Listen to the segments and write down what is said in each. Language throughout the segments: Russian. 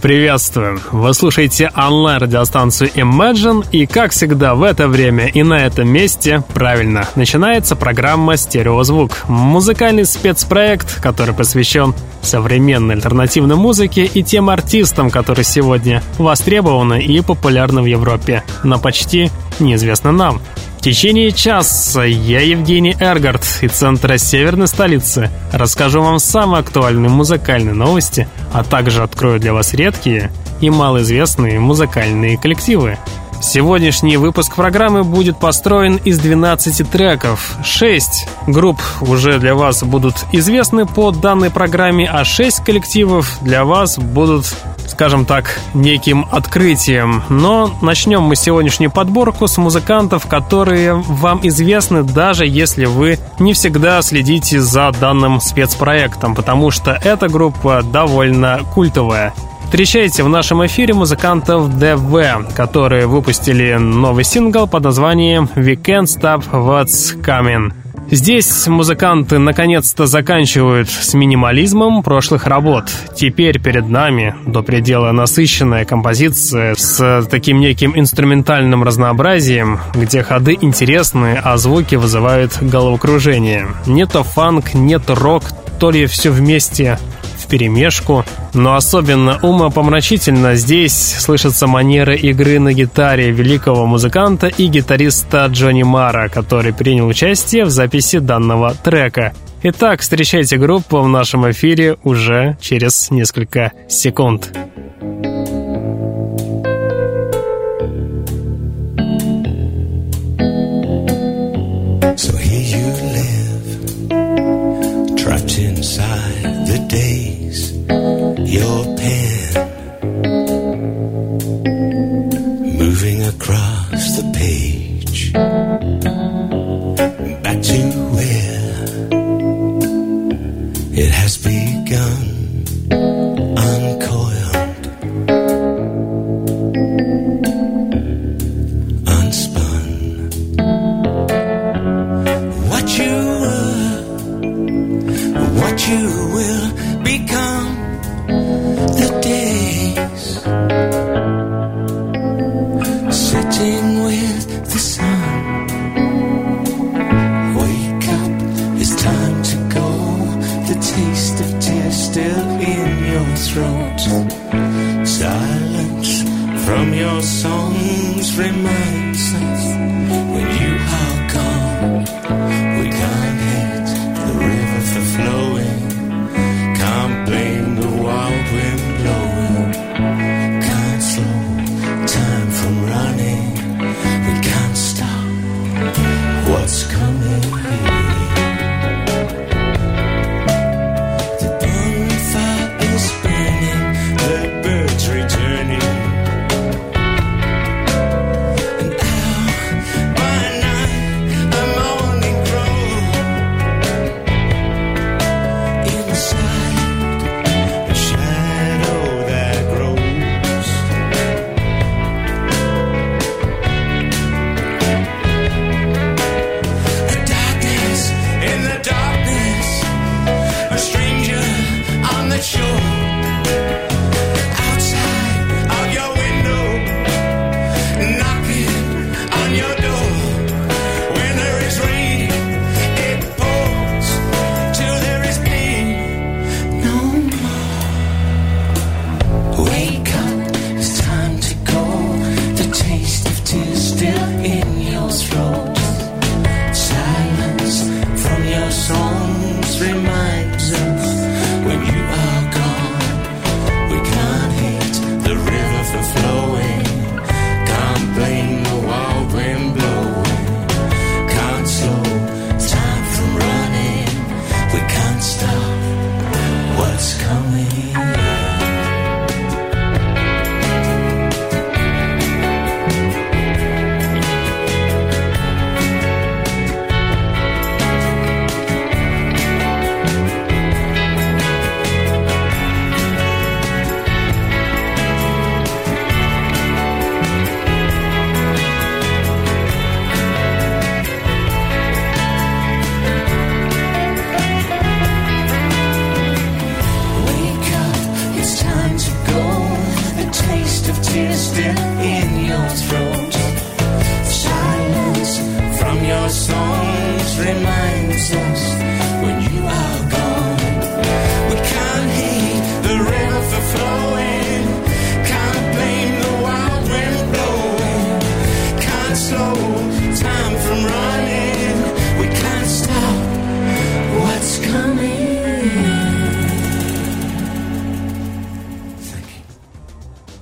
Приветствую! Вы слушаете онлайн-радиостанцию Imagine, и, как всегда, в это время и на этом месте, правильно, начинается программа «Стереозвук». Музыкальный спецпроект, который посвящен современной альтернативной музыке и тем артистам, которые сегодня востребованы и популярны в Европе, но почти неизвестны нам. В течение часа я, Евгений Эргард, из центра северной столицы, расскажу вам самые актуальные музыкальные новости, а также открою для вас редкие и малоизвестные музыкальные коллективы. Сегодняшний выпуск программы будет построен из 12 треков. 6 групп уже для вас будут известны по данной программе, а 6 коллективов для вас будут скажем так, неким открытием. Но начнем мы сегодняшнюю подборку с музыкантов, которые вам известны, даже если вы не всегда следите за данным спецпроектом, потому что эта группа довольно культовая. Встречайте в нашем эфире музыкантов DV, которые выпустили новый сингл под названием «We Can't Stop What's Coming». Здесь музыканты наконец-то заканчивают с минимализмом прошлых работ. Теперь перед нами до предела насыщенная композиция с таким неким инструментальным разнообразием, где ходы интересные, а звуки вызывают головокружение. Не то фанк, не то рок, то ли все вместе вперемешку, но особенно умопомрачительно здесь слышатся манеры игры на гитаре великого музыканта и гитариста Джонни Мара, который принял участие в записи данного трека. Итак, встречайте группу в нашем эфире уже через несколько секунд.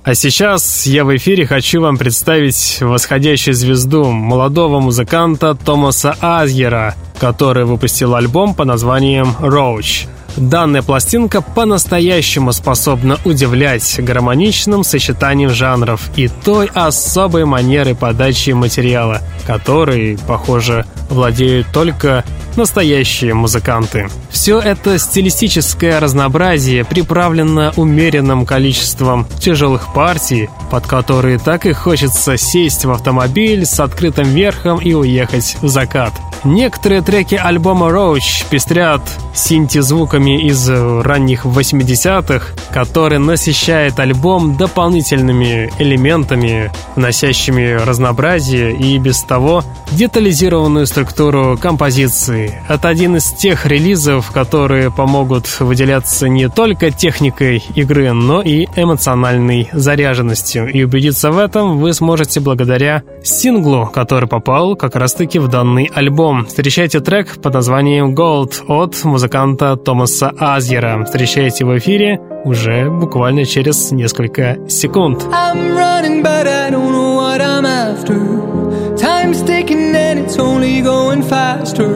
А сейчас я в эфире хочу вам представить восходящую звезду молодого музыканта Томаса Азьера, который выпустил альбом по названием «Roach». Данная пластинка по-настоящему способна удивлять гармоничным сочетанием жанров и той особой манерой подачи материала, которой, похоже, владеют только настоящие музыканты. Все это стилистическое разнообразие приправлено умеренным количеством тяжелых партий, под которые так и хочется сесть в автомобиль с открытым верхом и уехать в закат. Некоторые треки альбома Roach пестрят синти-звуками из ранних 80-х, который насыщает альбом дополнительными элементами, вносящими разнообразие и без того детализированную структуру композиции. Это один из тех релизов, которые помогут выделяться не только техникой игры, но и эмоциональной заряженностью. И убедиться в этом вы сможете благодаря синглу, который попал как раз-таки в данный альбом. Встречайте трек под названием Gold от музыканта Томаса Азьера. Встречайте в эфире уже буквально через несколько секунд. I'm running, but I don't know what I'm after. Time's ticking and it's only going faster.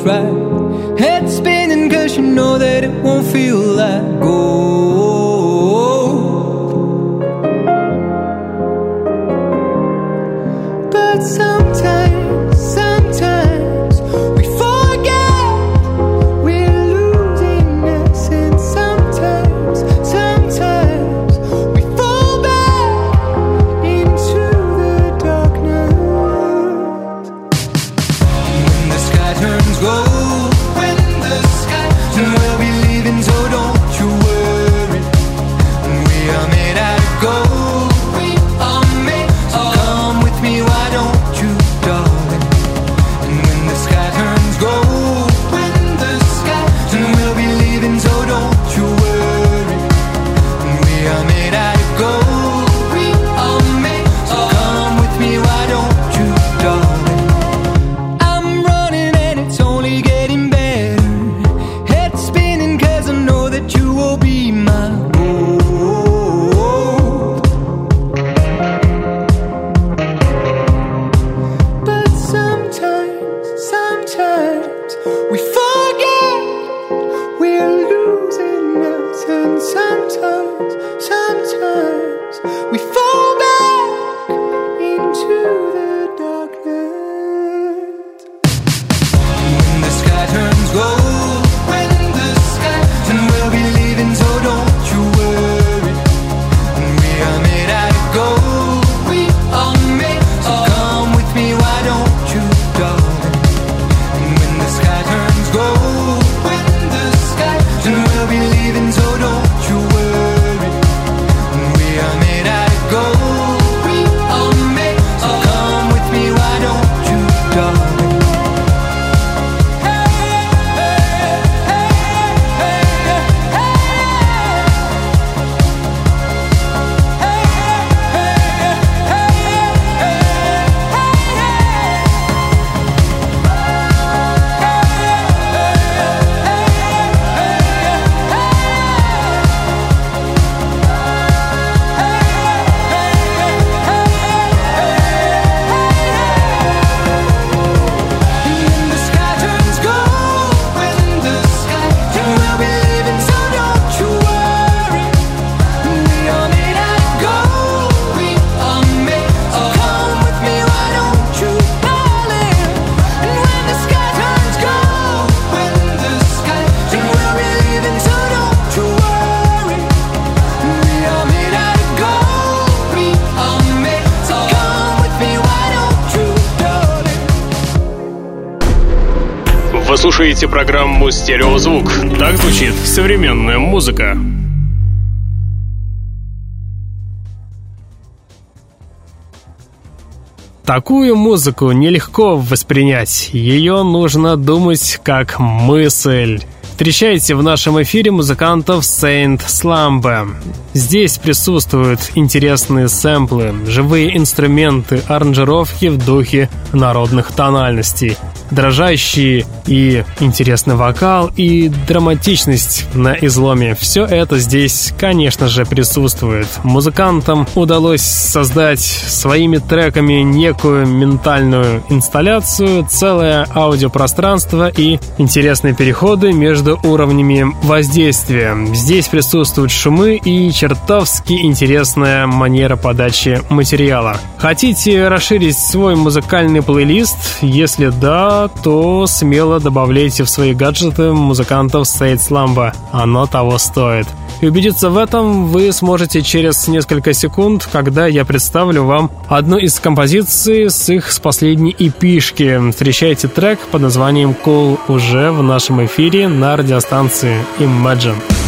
Right. Head spinning cause you know that it won't feel like gold слушаете программу «Стереозвук». Так звучит современная музыка. Такую музыку нелегко воспринять. Ее нужно думать как мысль. Встречайте в нашем эфире музыкантов Saint Slumber. Здесь присутствуют интересные сэмплы, живые инструменты, аранжировки в духе народных тональностей дрожащий и интересный вокал, и драматичность на изломе. Все это здесь, конечно же, присутствует. Музыкантам удалось создать своими треками некую ментальную инсталляцию, целое аудиопространство и интересные переходы между уровнями воздействия. Здесь присутствуют шумы и чертовски интересная манера подачи материала. Хотите расширить свой музыкальный плейлист? Если да, то смело добавляйте в свои гаджеты музыкантов Сейд Slamba. Оно того стоит. И убедиться в этом вы сможете через несколько секунд, когда я представлю вам одну из композиций с их с последней эпишки. Встречайте трек под названием Cool уже в нашем эфире на радиостанции Imagine.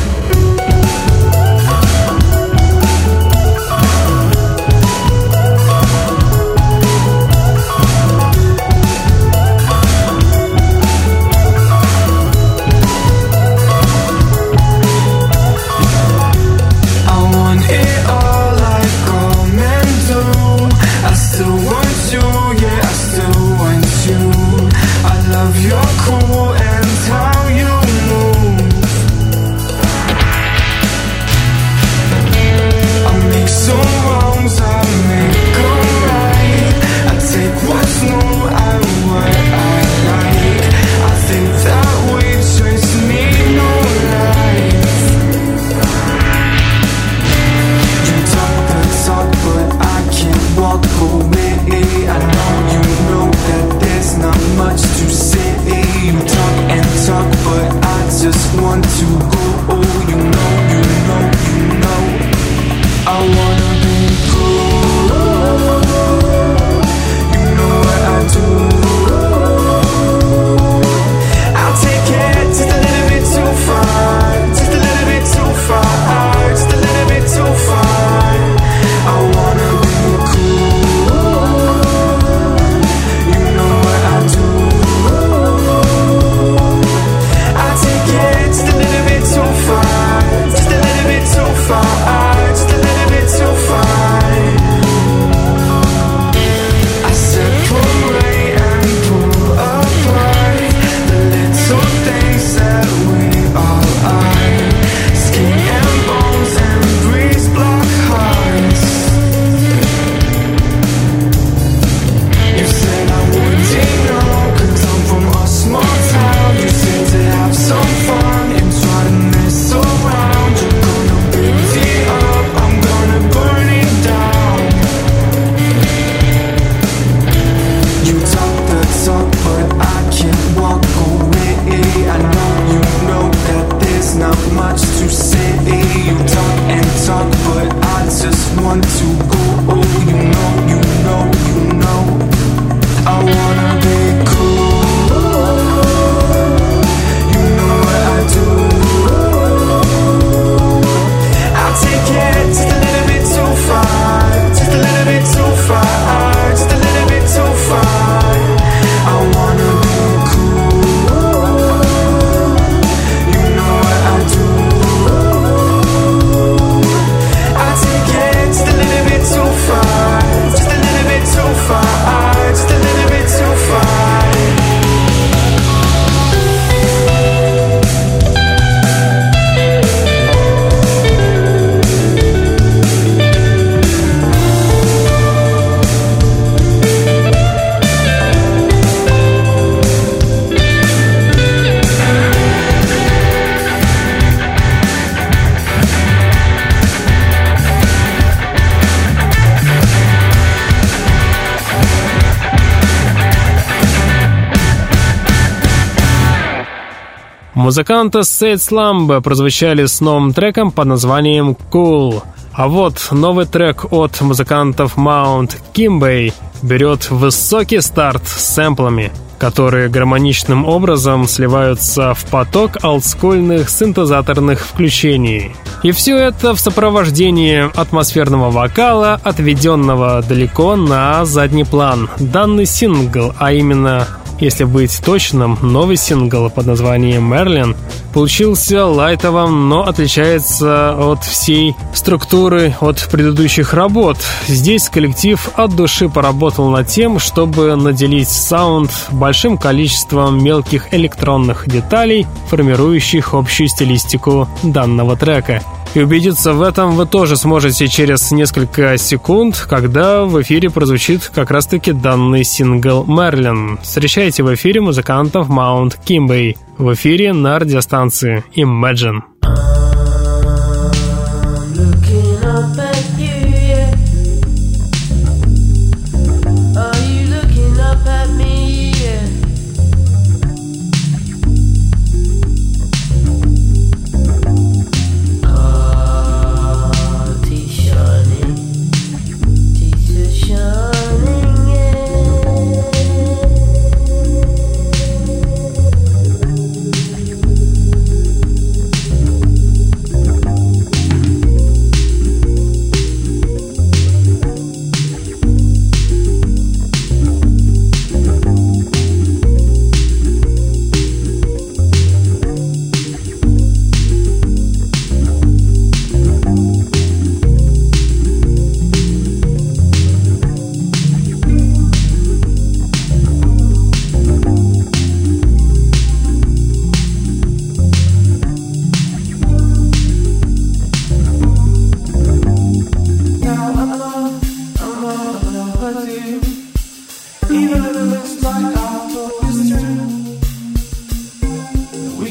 Музыканты Сейд Slamb прозвучали с новым треком под названием Cool. А вот новый трек от музыкантов Mount Kimbay берет высокий старт с сэмплами. которые гармоничным образом сливаются в поток олдскульных синтезаторных включений. И все это в сопровождении атмосферного вокала, отведенного далеко на задний план. Данный сингл, а именно если быть точным, новый сингл под названием «Marilyn» получился лайтовым, но отличается от всей структуры от предыдущих работ. Здесь коллектив от души поработал над тем, чтобы наделить саунд большим количеством мелких электронных деталей, формирующих общую стилистику данного трека. И убедиться в этом вы тоже сможете через несколько секунд, когда в эфире прозвучит как раз-таки данный сингл «Marilyn». Встречайте в эфире музыкантов Mount Kimbie в эфире на радиостанции Imagine.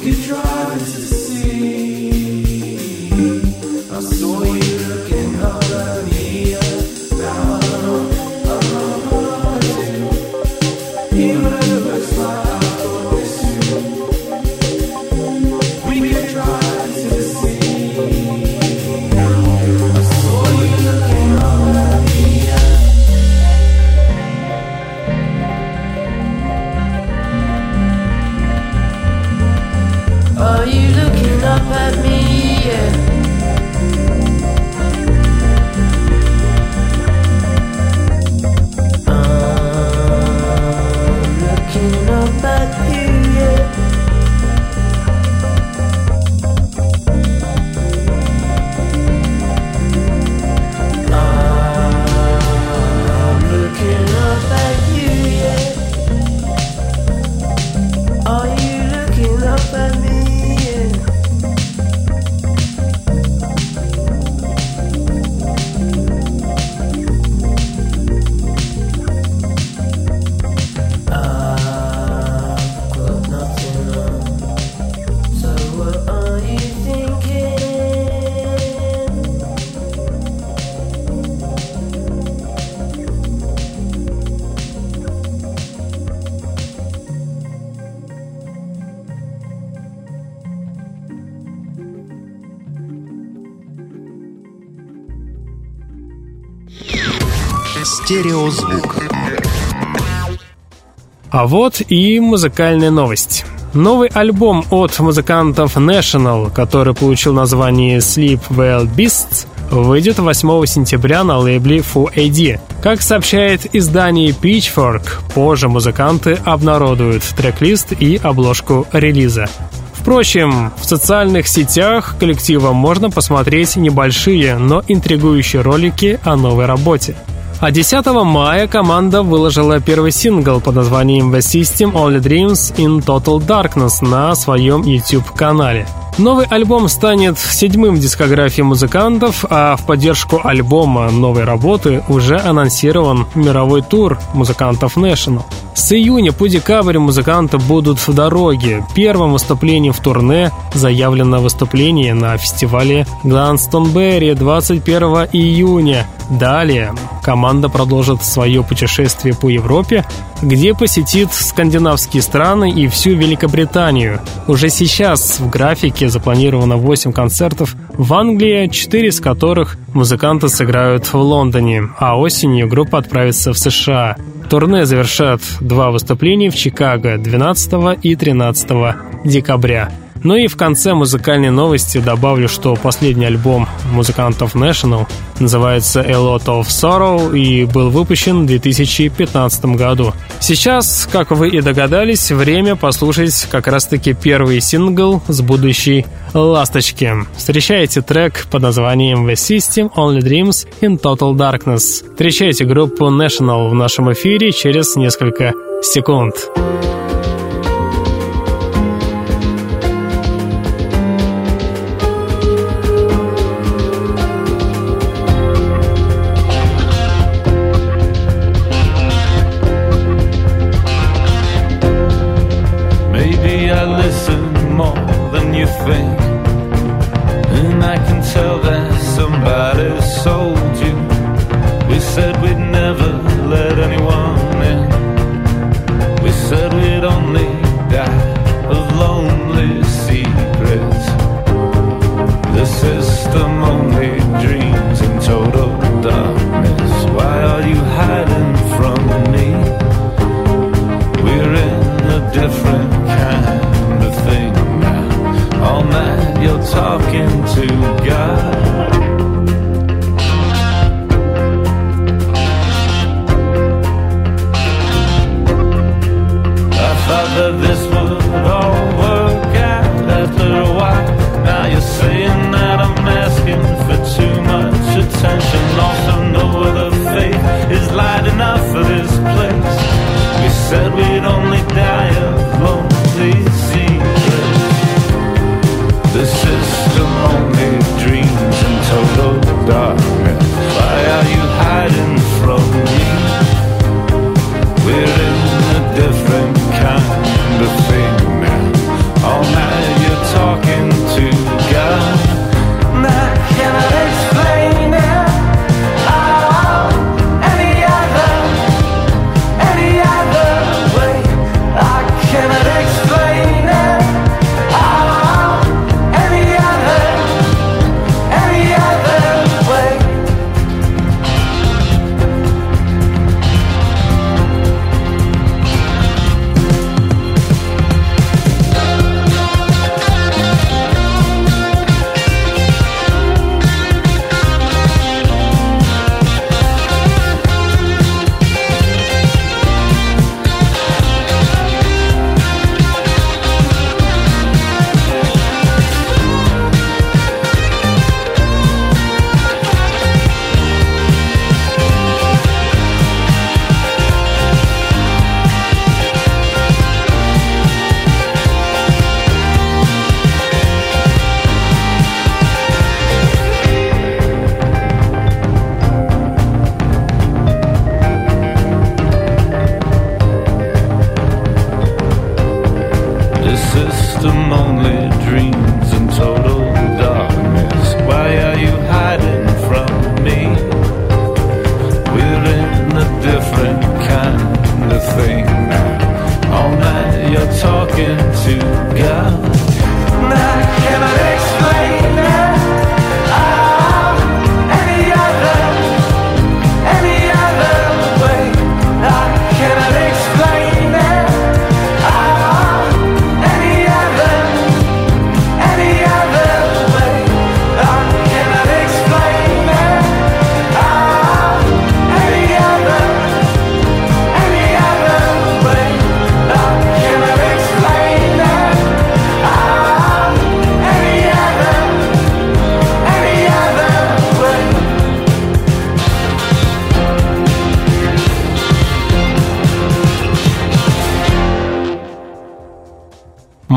can driving to the sea. Стереозвук. А вот и музыкальная новость. Новый альбом от музыкантов National, который получил название Sleep Well Beasts, выйдет 8 сентября на лейбле 4AD. Как сообщает издание Pitchfork, позже музыканты обнародуют трек-лист и обложку релиза. Впрочем, в социальных сетях коллектива можно посмотреть небольшие, но интригующие ролики о новой работе. А 10 мая команда выложила первый сингл под названием The System Only Dreams in Total Darkness на своем YouTube-канале. Новый альбом станет седьмым в дискографии музыкантов, а в поддержку альбома новой работы уже анонсирован мировой тур музыкантов National. С июня по декабрь музыканты будут в дороге. Первым выступлением в турне заявлено выступление на фестивале Glastonbury 21 июня. Далее команда продолжит свое путешествие по Европе, где посетит скандинавские страны и всю Великобританию. Уже сейчас в графике запланировано 8 концертов в Англии, 4 из которых музыканты сыграют в Лондоне, а осенью группа отправится в США. Турне завершат два выступления в Чикаго 12 и 13 декабря. Ну и в конце музыкальной новости добавлю, что последний альбом музыкантов National называется A Lot of Sorrow и был выпущен в 2015 году. Сейчас, как вы и догадались, время послушать как раз-таки первый сингл с будущей «Ласточки». Встречайте трек под названием The System Only Dreams in Total Darkness. Встречайте группу National в нашем эфире через несколько секунд.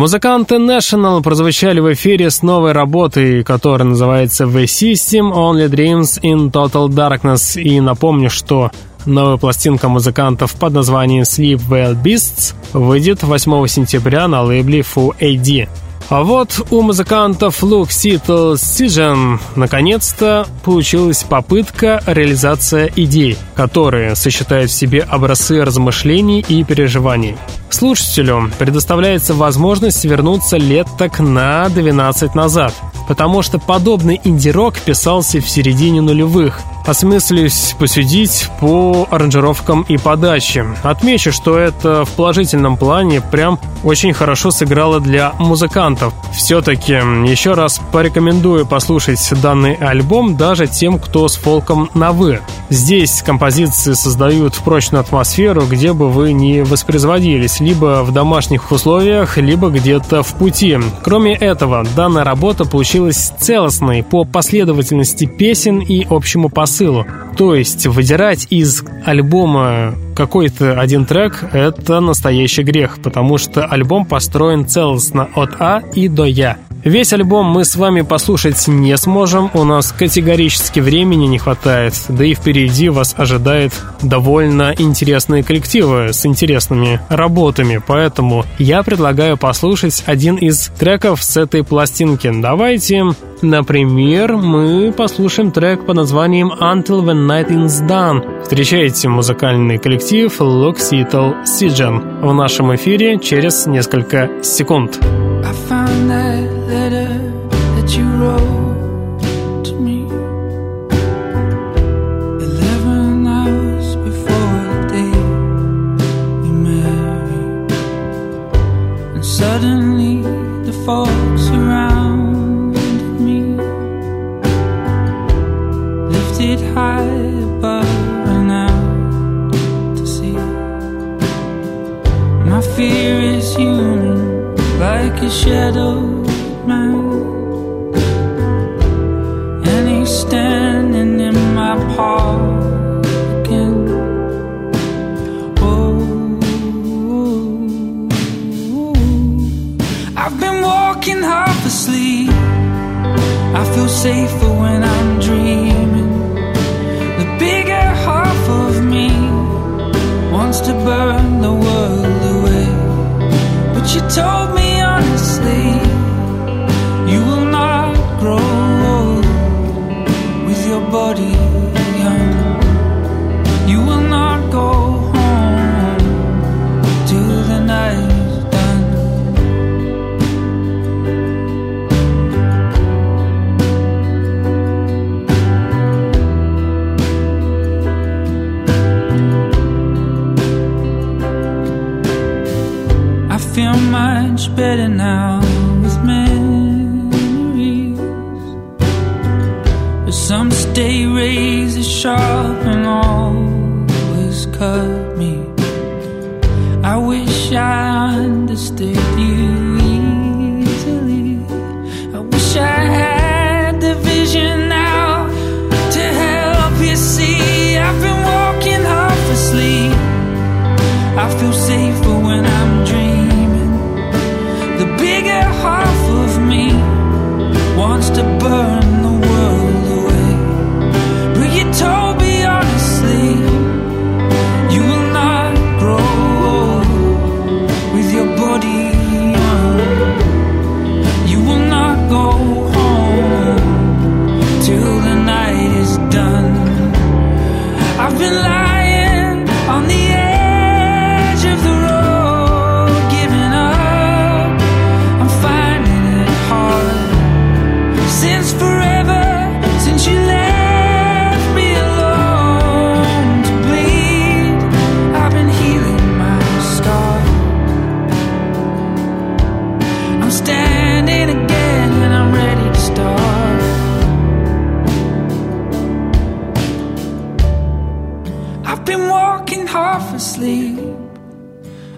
Музыканты National прозвучали в эфире с новой работой, которая называется The System Only Dreams in Total Darkness. И напомню, что новая пластинка музыкантов под названием Sleep Well Beasts выйдет 8 сентября на лейбле Full AD. А вот у музыкантов Luke Seattle Sigen наконец-то получилась попытка реализация идей, которые сочетают в себе образцы размышлений и переживаний. Слушателю предоставляется возможность вернуться лет так на 12 назад, потому что подобный инди-рок писался в середине нулевых, осмыслюсь посудить по аранжировкам и подаче. Отмечу, что это в положительном плане прям очень хорошо сыграло для музыкантов. Все-таки еще раз порекомендую послушать данный альбом даже тем, кто с фолком на «вы». Здесь композиции создают прочную атмосферу, где бы вы ни воспроизводились, либо в домашних условиях, либо где-то в пути. Кроме этого, данная работа получилась целостной по последовательности песен и общему посылу. То есть выдирать из альбома какой-то один трек – это настоящий грех, потому что альбом построен целостно от А и до Я. Весь альбом мы с вами послушать не сможем, у нас категорически времени не хватает, да и впереди вас ожидает довольно интересные коллективы с интересными работами, поэтому я предлагаю послушать один из треков с этой пластинки. Давайте, например, мы послушаем трек под названием Until the Night is Done. Встречайте музыкальный коллектив Seattle Sijan в нашем эфире через несколько секунд. I found that suddenly the fog surrounded me. Lifted high above and out to sea. My fear is human like a shadow feel safer when I'm dreaming. The bigger half of me wants to burn the world away. But you told me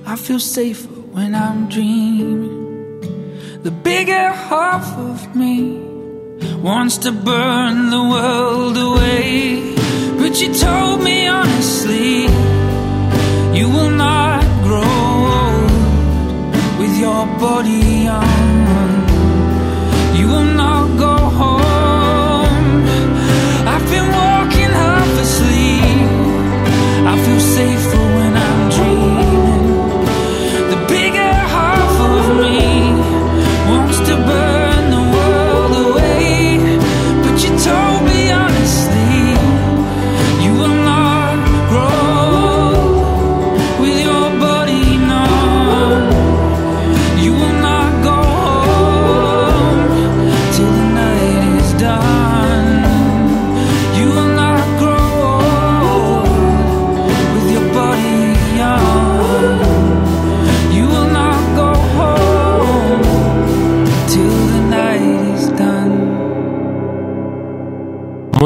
I feel safer when I'm dreaming. The bigger half of me wants to burn the world away. But you told me honestly, you will not grow old with your body young. You will not go home. I've been walking half asleep. I feel safer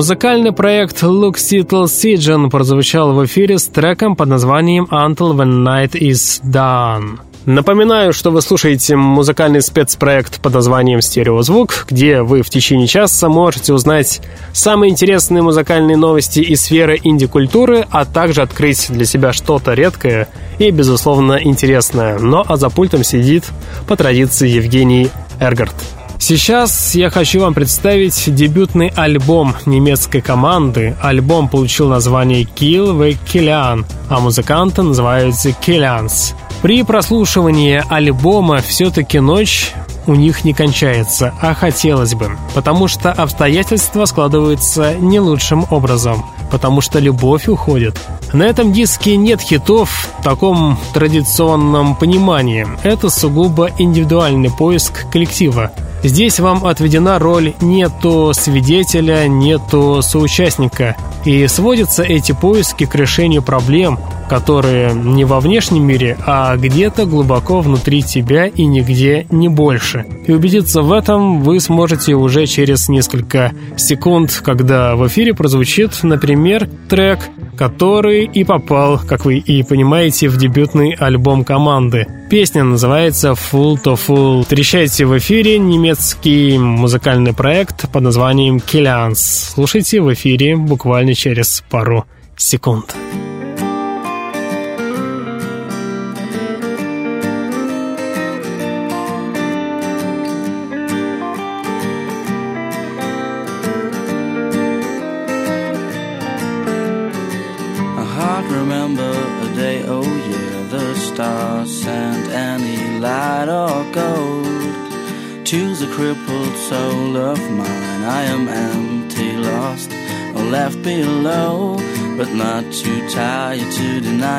Музыкальный проект Little Siegen прозвучал в эфире с треком под названием Until the Night is Done. Напоминаю, что вы слушаете музыкальный спецпроект под названием «Стереозвук», где вы в течение часа можете узнать самые интересные музыкальные новости из сферы инди-культуры, а также открыть для себя что-то редкое и, безусловно, интересное. Но а за пультом сидит, по традиции, Евгений Эргард. Сейчас я хочу вам представить дебютный альбом немецкой команды. Альбом получил название Kill the Killian, а музыканты называются Killians. При прослушивании альбома все-таки ночь у них не кончается, а хотелось бы, потому что обстоятельства складываются не лучшим образом, потому что любовь уходит. На этом диске нет хитов в таком традиционном понимании. Это сугубо индивидуальный поиск коллектива. Здесь вам отведена роль не то свидетеля, не то соучастника. И сводятся эти поиски к решению проблем, которые не во внешнем мире, а где-то глубоко внутри тебя и нигде не больше. И убедиться в этом вы сможете уже через несколько секунд, когда в эфире прозвучит, например, трек, который и попал, как вы и понимаете, в дебютный альбом команды. Песня называется «Full to Full». Встречайте в эфире немецкий музыкальный проект под названием «Killians». Слушайте в эфире буквально через пару секунд. crippled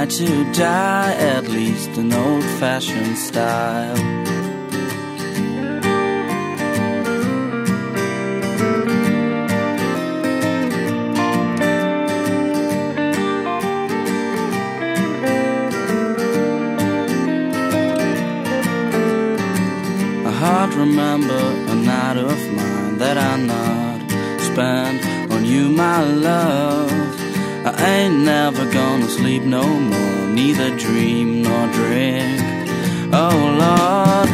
to to die, at least in old fashioned style. I hard remember a night of mine that I not spent on you, my love. I ain't never gonna sleep no more, neither dream nor drink. Oh Lord,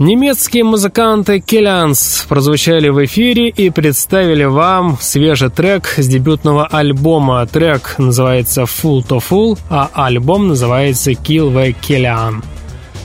Немецкие музыканты Келлианс прозвучали в эфире и представили вам свежий трек с дебютного альбома. Трек называется Full to Full, а альбом называется Kill the Killian.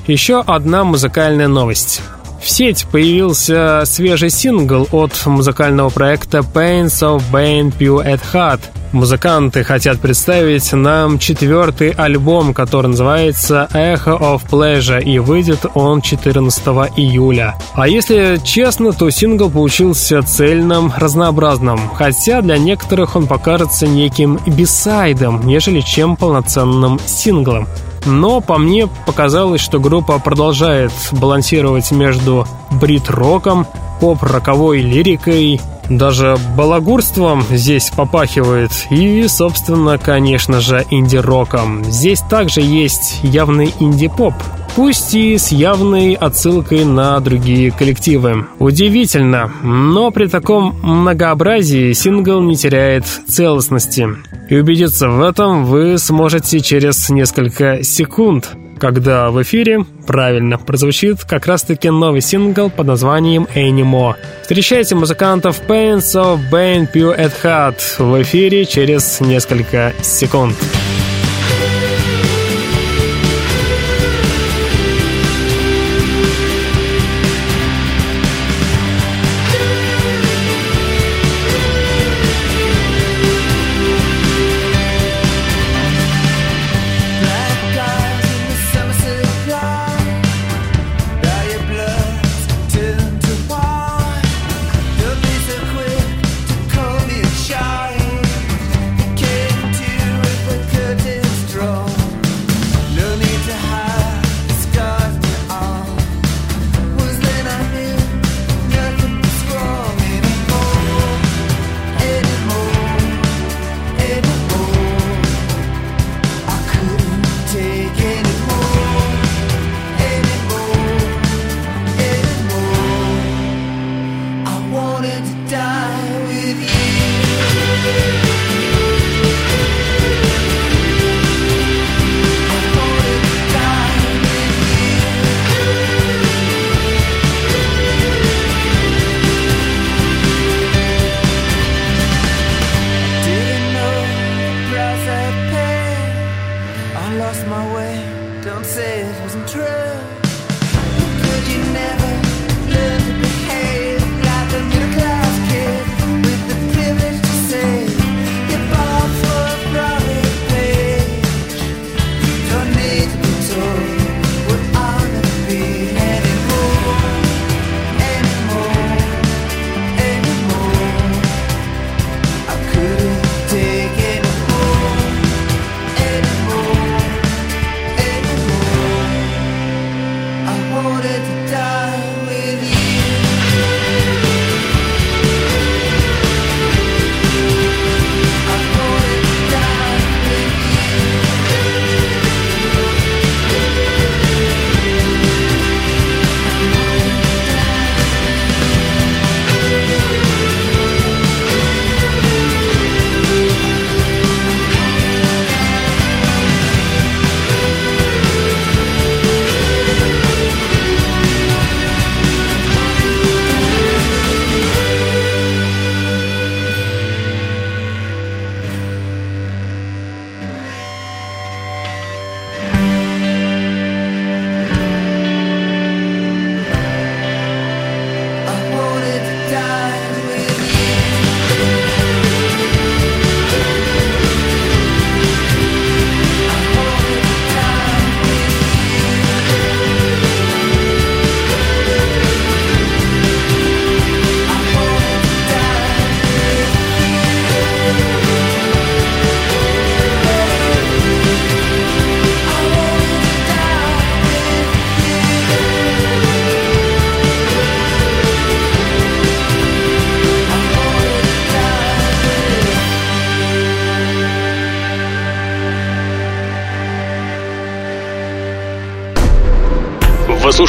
Еще одна музыкальная новость. В сеть появился свежий сингл от музыкального проекта Pains of Bane Pew at Heart. Музыканты хотят представить нам четвертый альбом, который называется Echo of Pleasure, и выйдет он 14 июля. А если честно, то сингл получился цельным, разнообразным, хотя для некоторых он покажется неким бисайдом, нежели чем полноценным синглом. Но по мне показалось, что группа продолжает балансировать между брит-роком, поп-роковой лирикой, даже балагурством здесь попахивает и, собственно, конечно же, инди-роком. Здесь также есть явный инди-поп, пусть и с явной отсылкой на другие коллективы. Удивительно, но при таком многообразии сингл не теряет целостности. И убедиться в этом вы сможете через несколько секунд, когда в эфире правильно прозвучит как раз-таки новый сингл под названием Anymore. Встречайте музыкантов Pains of Bane Pure at Heart в эфире через несколько секунд.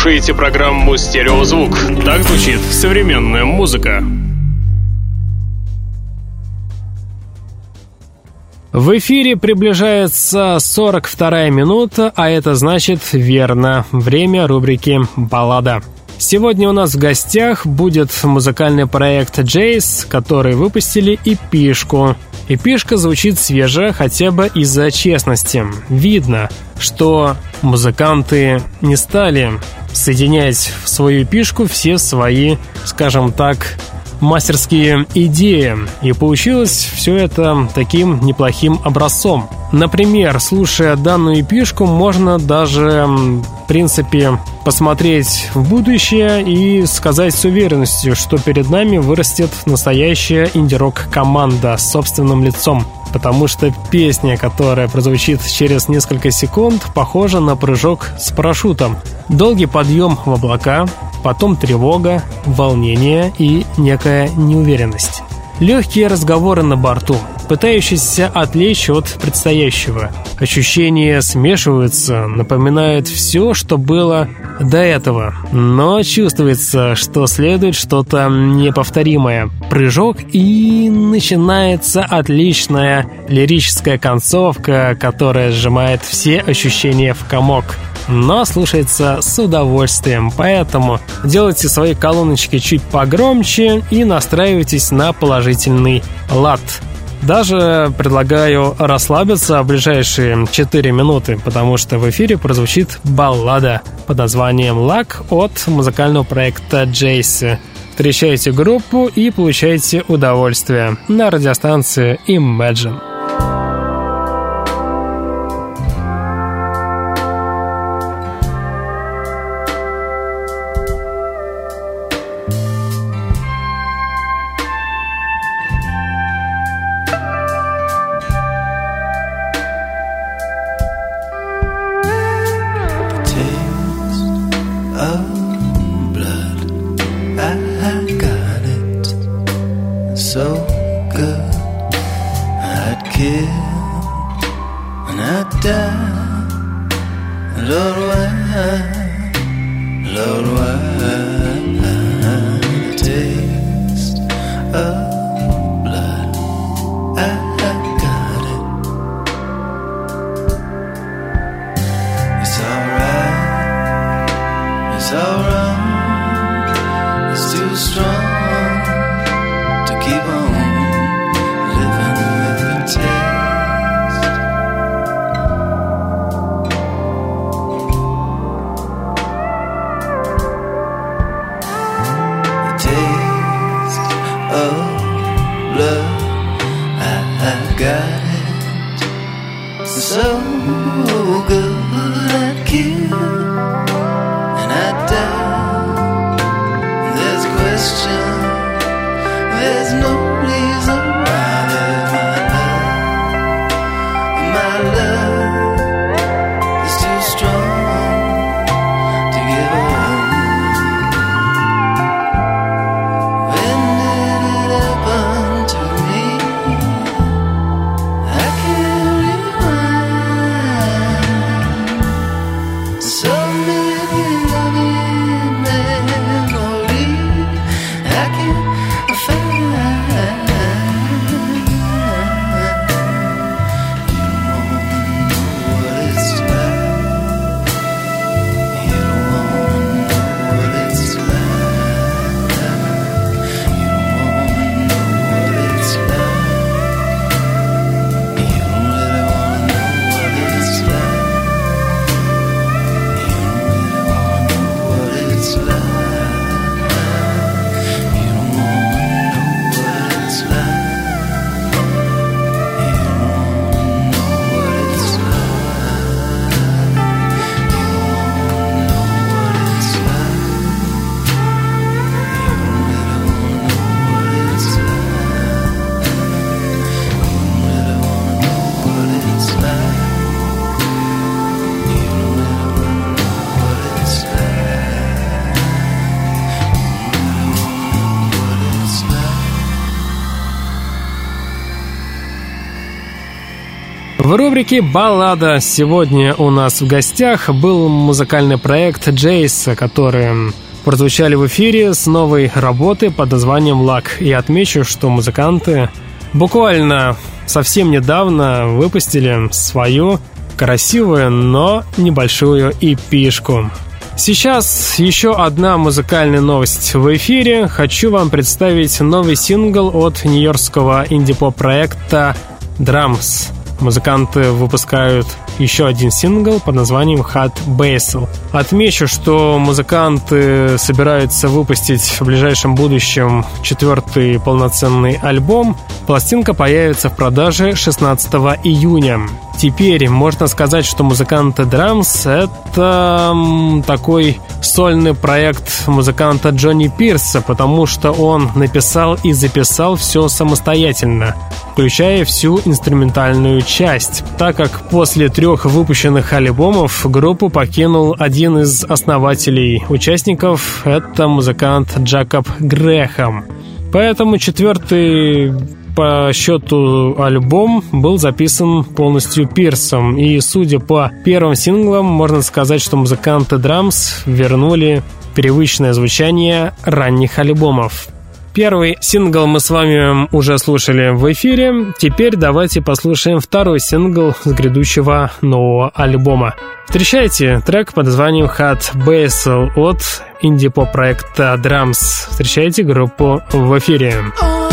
Слушаете программу «Стереозвук». Так звучит современная музыка. В эфире приближается 42 минута, а это значит верно время рубрики «Баллада». Сегодня у нас в гостях будет музыкальный проект Джейс, который выпустили эпишку. Эпишка звучит свеже хотя бы из-за честности. Видно, что музыканты не стали соединять в свою эпишку все свои, скажем так, мастерские идеи. И получилось все это таким неплохим образцом. Например, слушая данную эпишку, можно даже, в принципе, посмотреть в будущее и сказать с уверенностью, что перед нами вырастет настоящая инди-рок команда с собственным лицом. Потому что песня, которая прозвучит через несколько секунд, похожа на прыжок с парашютом. Долгий подъем в облака, потом тревога, волнение и некая неуверенность. Легкие разговоры на борту, пытающиеся отвлечь от предстоящего. Ощущения смешиваются, напоминают все, что было до этого, но чувствуется, что следует что-то неповторимое. Прыжок и начинается отличная лирическая концовка, которая сжимает все ощущения в комок но слушается с удовольствием. Поэтому делайте свои колоночки чуть погромче и настраивайтесь на положительный лад. Даже предлагаю расслабиться в ближайшие 4 минуты, потому что в эфире прозвучит баллада под названием «Лак» от музыкального проекта «Джейси». Встречайте группу и получайте удовольствие на радиостанции Imagine. В рубрике «Баллада» сегодня у нас в гостях был музыкальный проект «Джейс», который прозвучали в эфире с новой работы под названием «Лак». И отмечу, что музыканты буквально совсем недавно выпустили свою красивую, но небольшую эпишку. Сейчас еще одна музыкальная новость в эфире. Хочу вам представить новый сингл от нью-йоркского инди-поп проекта Drums. Музыканты выпускают еще один сингл под названием Hot Basil. Отмечу, что музыканты собираются выпустить в ближайшем будущем четвертый полноценный альбом. Пластинка появится в продаже 16 июня. Теперь можно сказать, что музыканты Drums — это такой сольный проект музыканта Джонни Пирса, потому что он написал и записал все самостоятельно, включая всю инструментальную часть, так как после трех выпущенных альбомов группу покинул один из основателей участников, это музыкант Джакоб Грехам. Поэтому четвертый по счету альбом был записан полностью Пирсом, и судя по первым синглам, можно сказать, что музыканты Драмс вернули привычное звучание ранних альбомов. Первый сингл мы с вами уже слушали в эфире. Теперь давайте послушаем второй сингл с грядущего нового альбома. Встречайте трек под названием Hot Basil от инди-поп проекта Drums. Встречайте группу в эфире. Oh.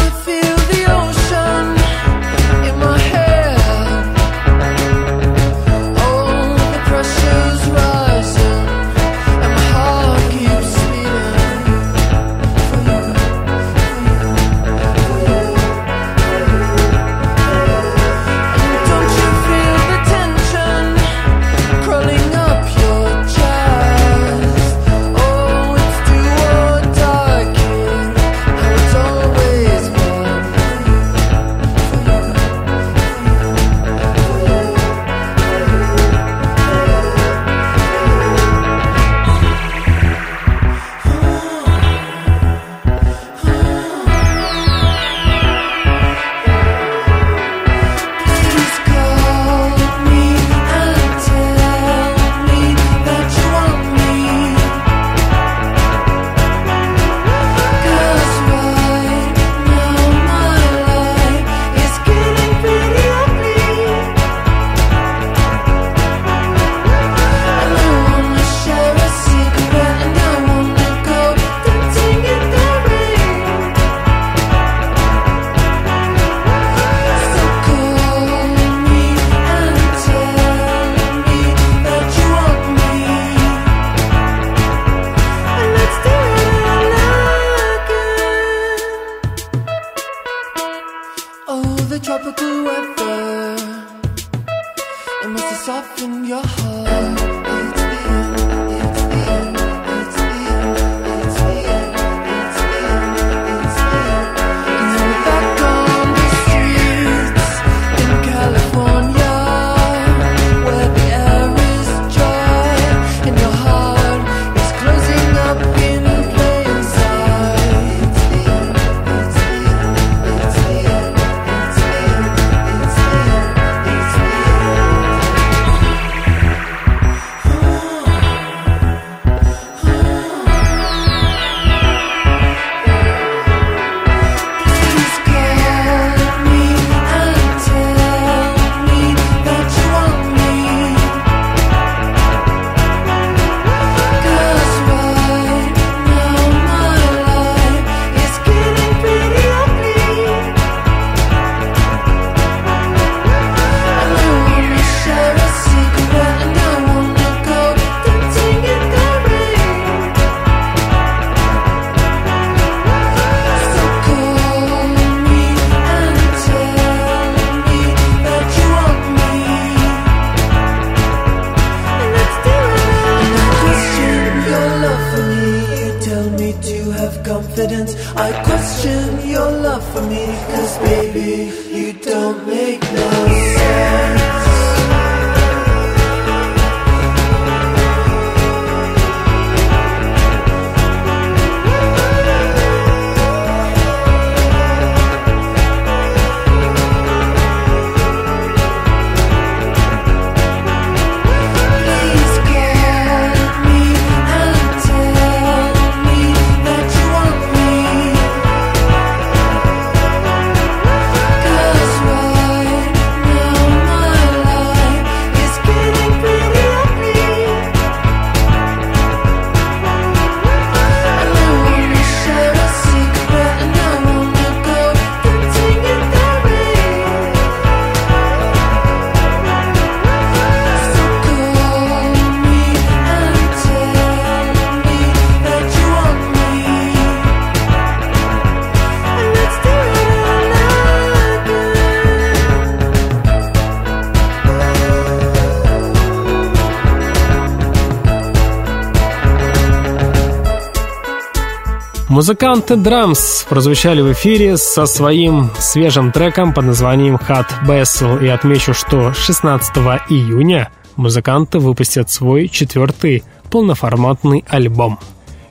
Музыканты Drums прозвучали в эфире со своим свежим треком под названием Hot Bessel. И отмечу, что 16 июня музыканты выпустят свой четвертый полноформатный альбом.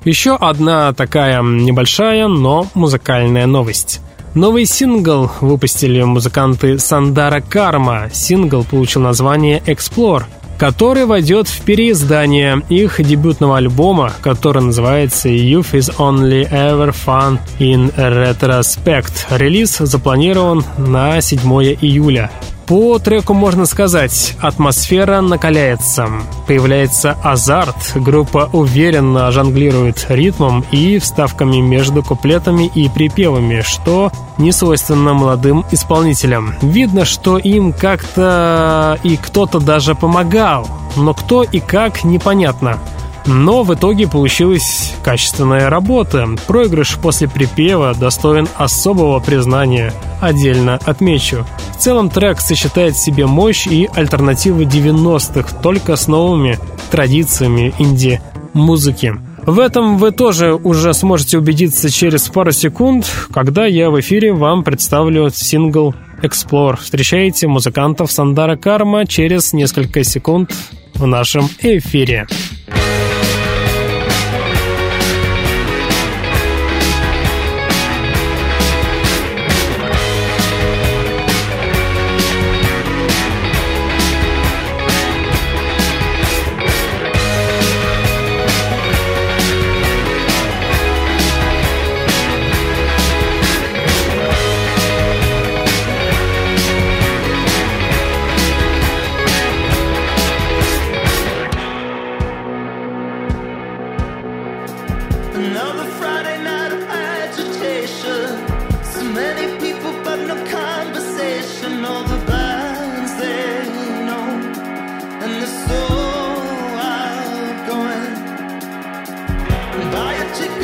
Еще одна такая небольшая, но музыкальная новость. Новый сингл выпустили музыканты Сандара Карма. Сингл получил название «Explore», который войдет в переиздание их дебютного альбома, который называется «Youth is only ever fun in retrospect». Релиз запланирован на 7 июля. По треку можно сказать, атмосфера накаляется, появляется азарт, группа уверенно жонглирует ритмом и вставками между куплетами и припевами, что не свойственно молодым исполнителям. Видно, что им как-то и кто-то даже помогал, но кто и как непонятно. Но в итоге получилась качественная работа. Проигрыш после припева достоин особого признания, отдельно отмечу. В целом трек сочетает в себе мощь и альтернативы 90-х, только с новыми традициями инди-музыки. В этом вы тоже уже сможете убедиться через пару секунд, когда я в эфире вам представлю сингл Explore. Встречайте музыкантов Сандара Карма через несколько секунд в нашем эфире.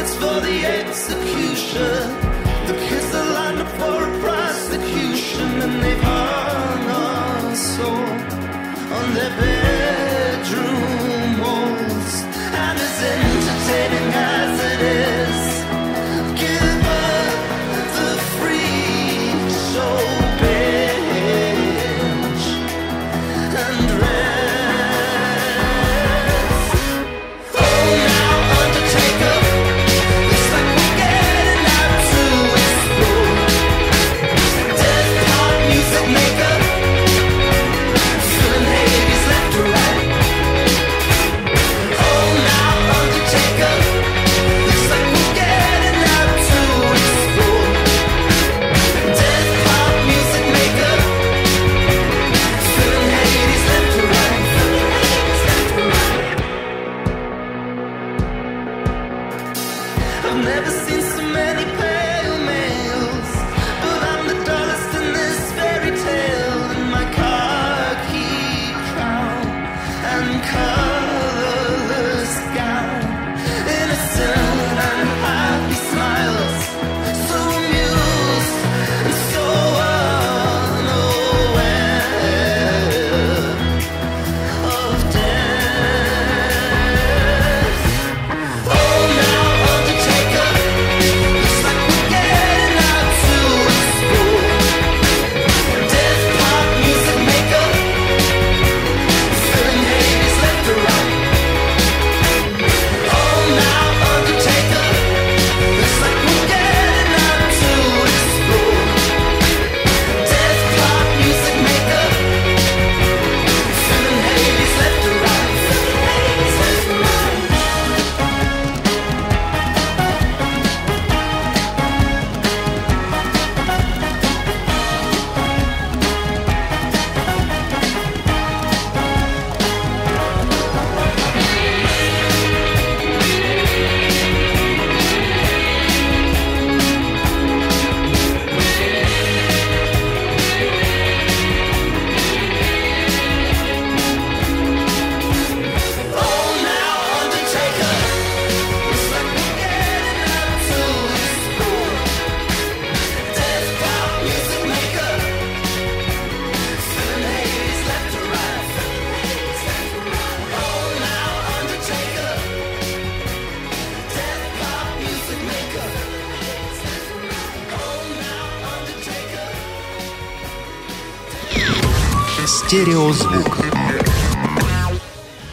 it's for the execution. The kids are lined up for a prosecution, and they've hung us all on their bed.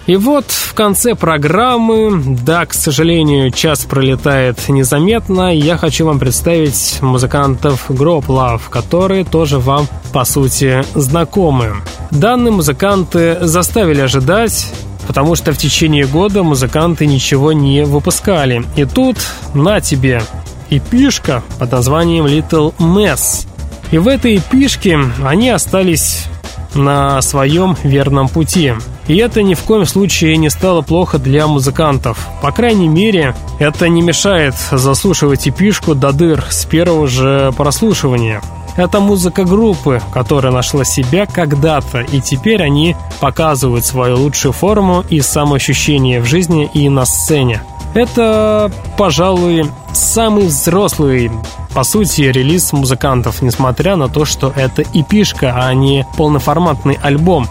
И вот в конце программы, да, к сожалению, час пролетает незаметно, я хочу вам представить музыкантов Group Love, которые тоже вам, по сути, знакомы. Данные музыканты заставили ожидать, потому что в течение года музыканты ничего не выпускали. И тут, на тебе, эпишка под названием Little Mess. И в этой эпишке они остались на своем верном пути. И это ни в коем случае не стало плохо для музыкантов. По крайней мере, это не мешает заслушивать эпишку до дыр с первого же прослушивания. Это музыка группы, которая нашла себя когда-то, и теперь они показывают свою лучшую форму и самоощущение в жизни и на сцене. Это, пожалуй, самый взрослый, по сути, релиз музыкантов, несмотря на то, что это эпишка, а не полноформатный альбом.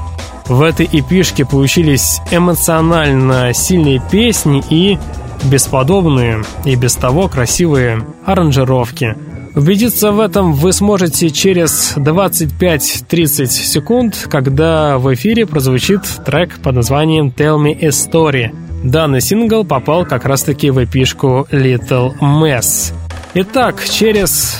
В этой эпишке получились эмоционально сильные песни и бесподобные и без того красивые аранжировки. Убедиться в этом вы сможете через 25-30 секунд, когда в эфире прозвучит трек под названием «Tell Me a Story», Данный сингл попал как раз-таки в эпишку Little Mess. Итак, через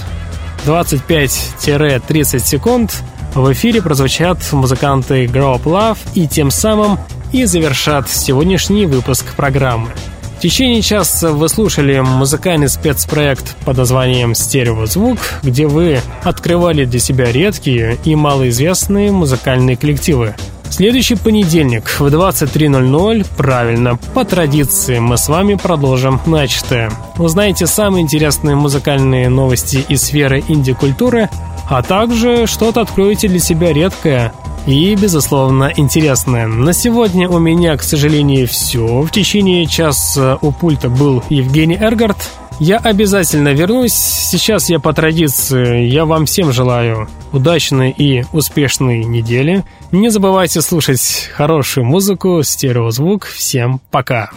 25-30 секунд в эфире прозвучат музыканты Grow Up Love и тем самым и завершат сегодняшний выпуск программы. В течение часа вы слушали музыкальный спецпроект под названием «Стереозвук», где вы открывали для себя редкие и малоизвестные музыкальные коллективы – Следующий понедельник в 23.00, правильно, по традиции, мы с вами продолжим начатое. Узнаете самые интересные музыкальные новости из сферы инди-культуры, а также что-то откроете для себя редкое и, безусловно, интересное. На сегодня у меня, к сожалению, все. В течение часа у пульта был Евгений Эргард. Я обязательно вернусь. Сейчас я по традиции. Я вам всем желаю удачной и успешной недели. Не забывайте слушать хорошую музыку, стереозвук. Всем пока.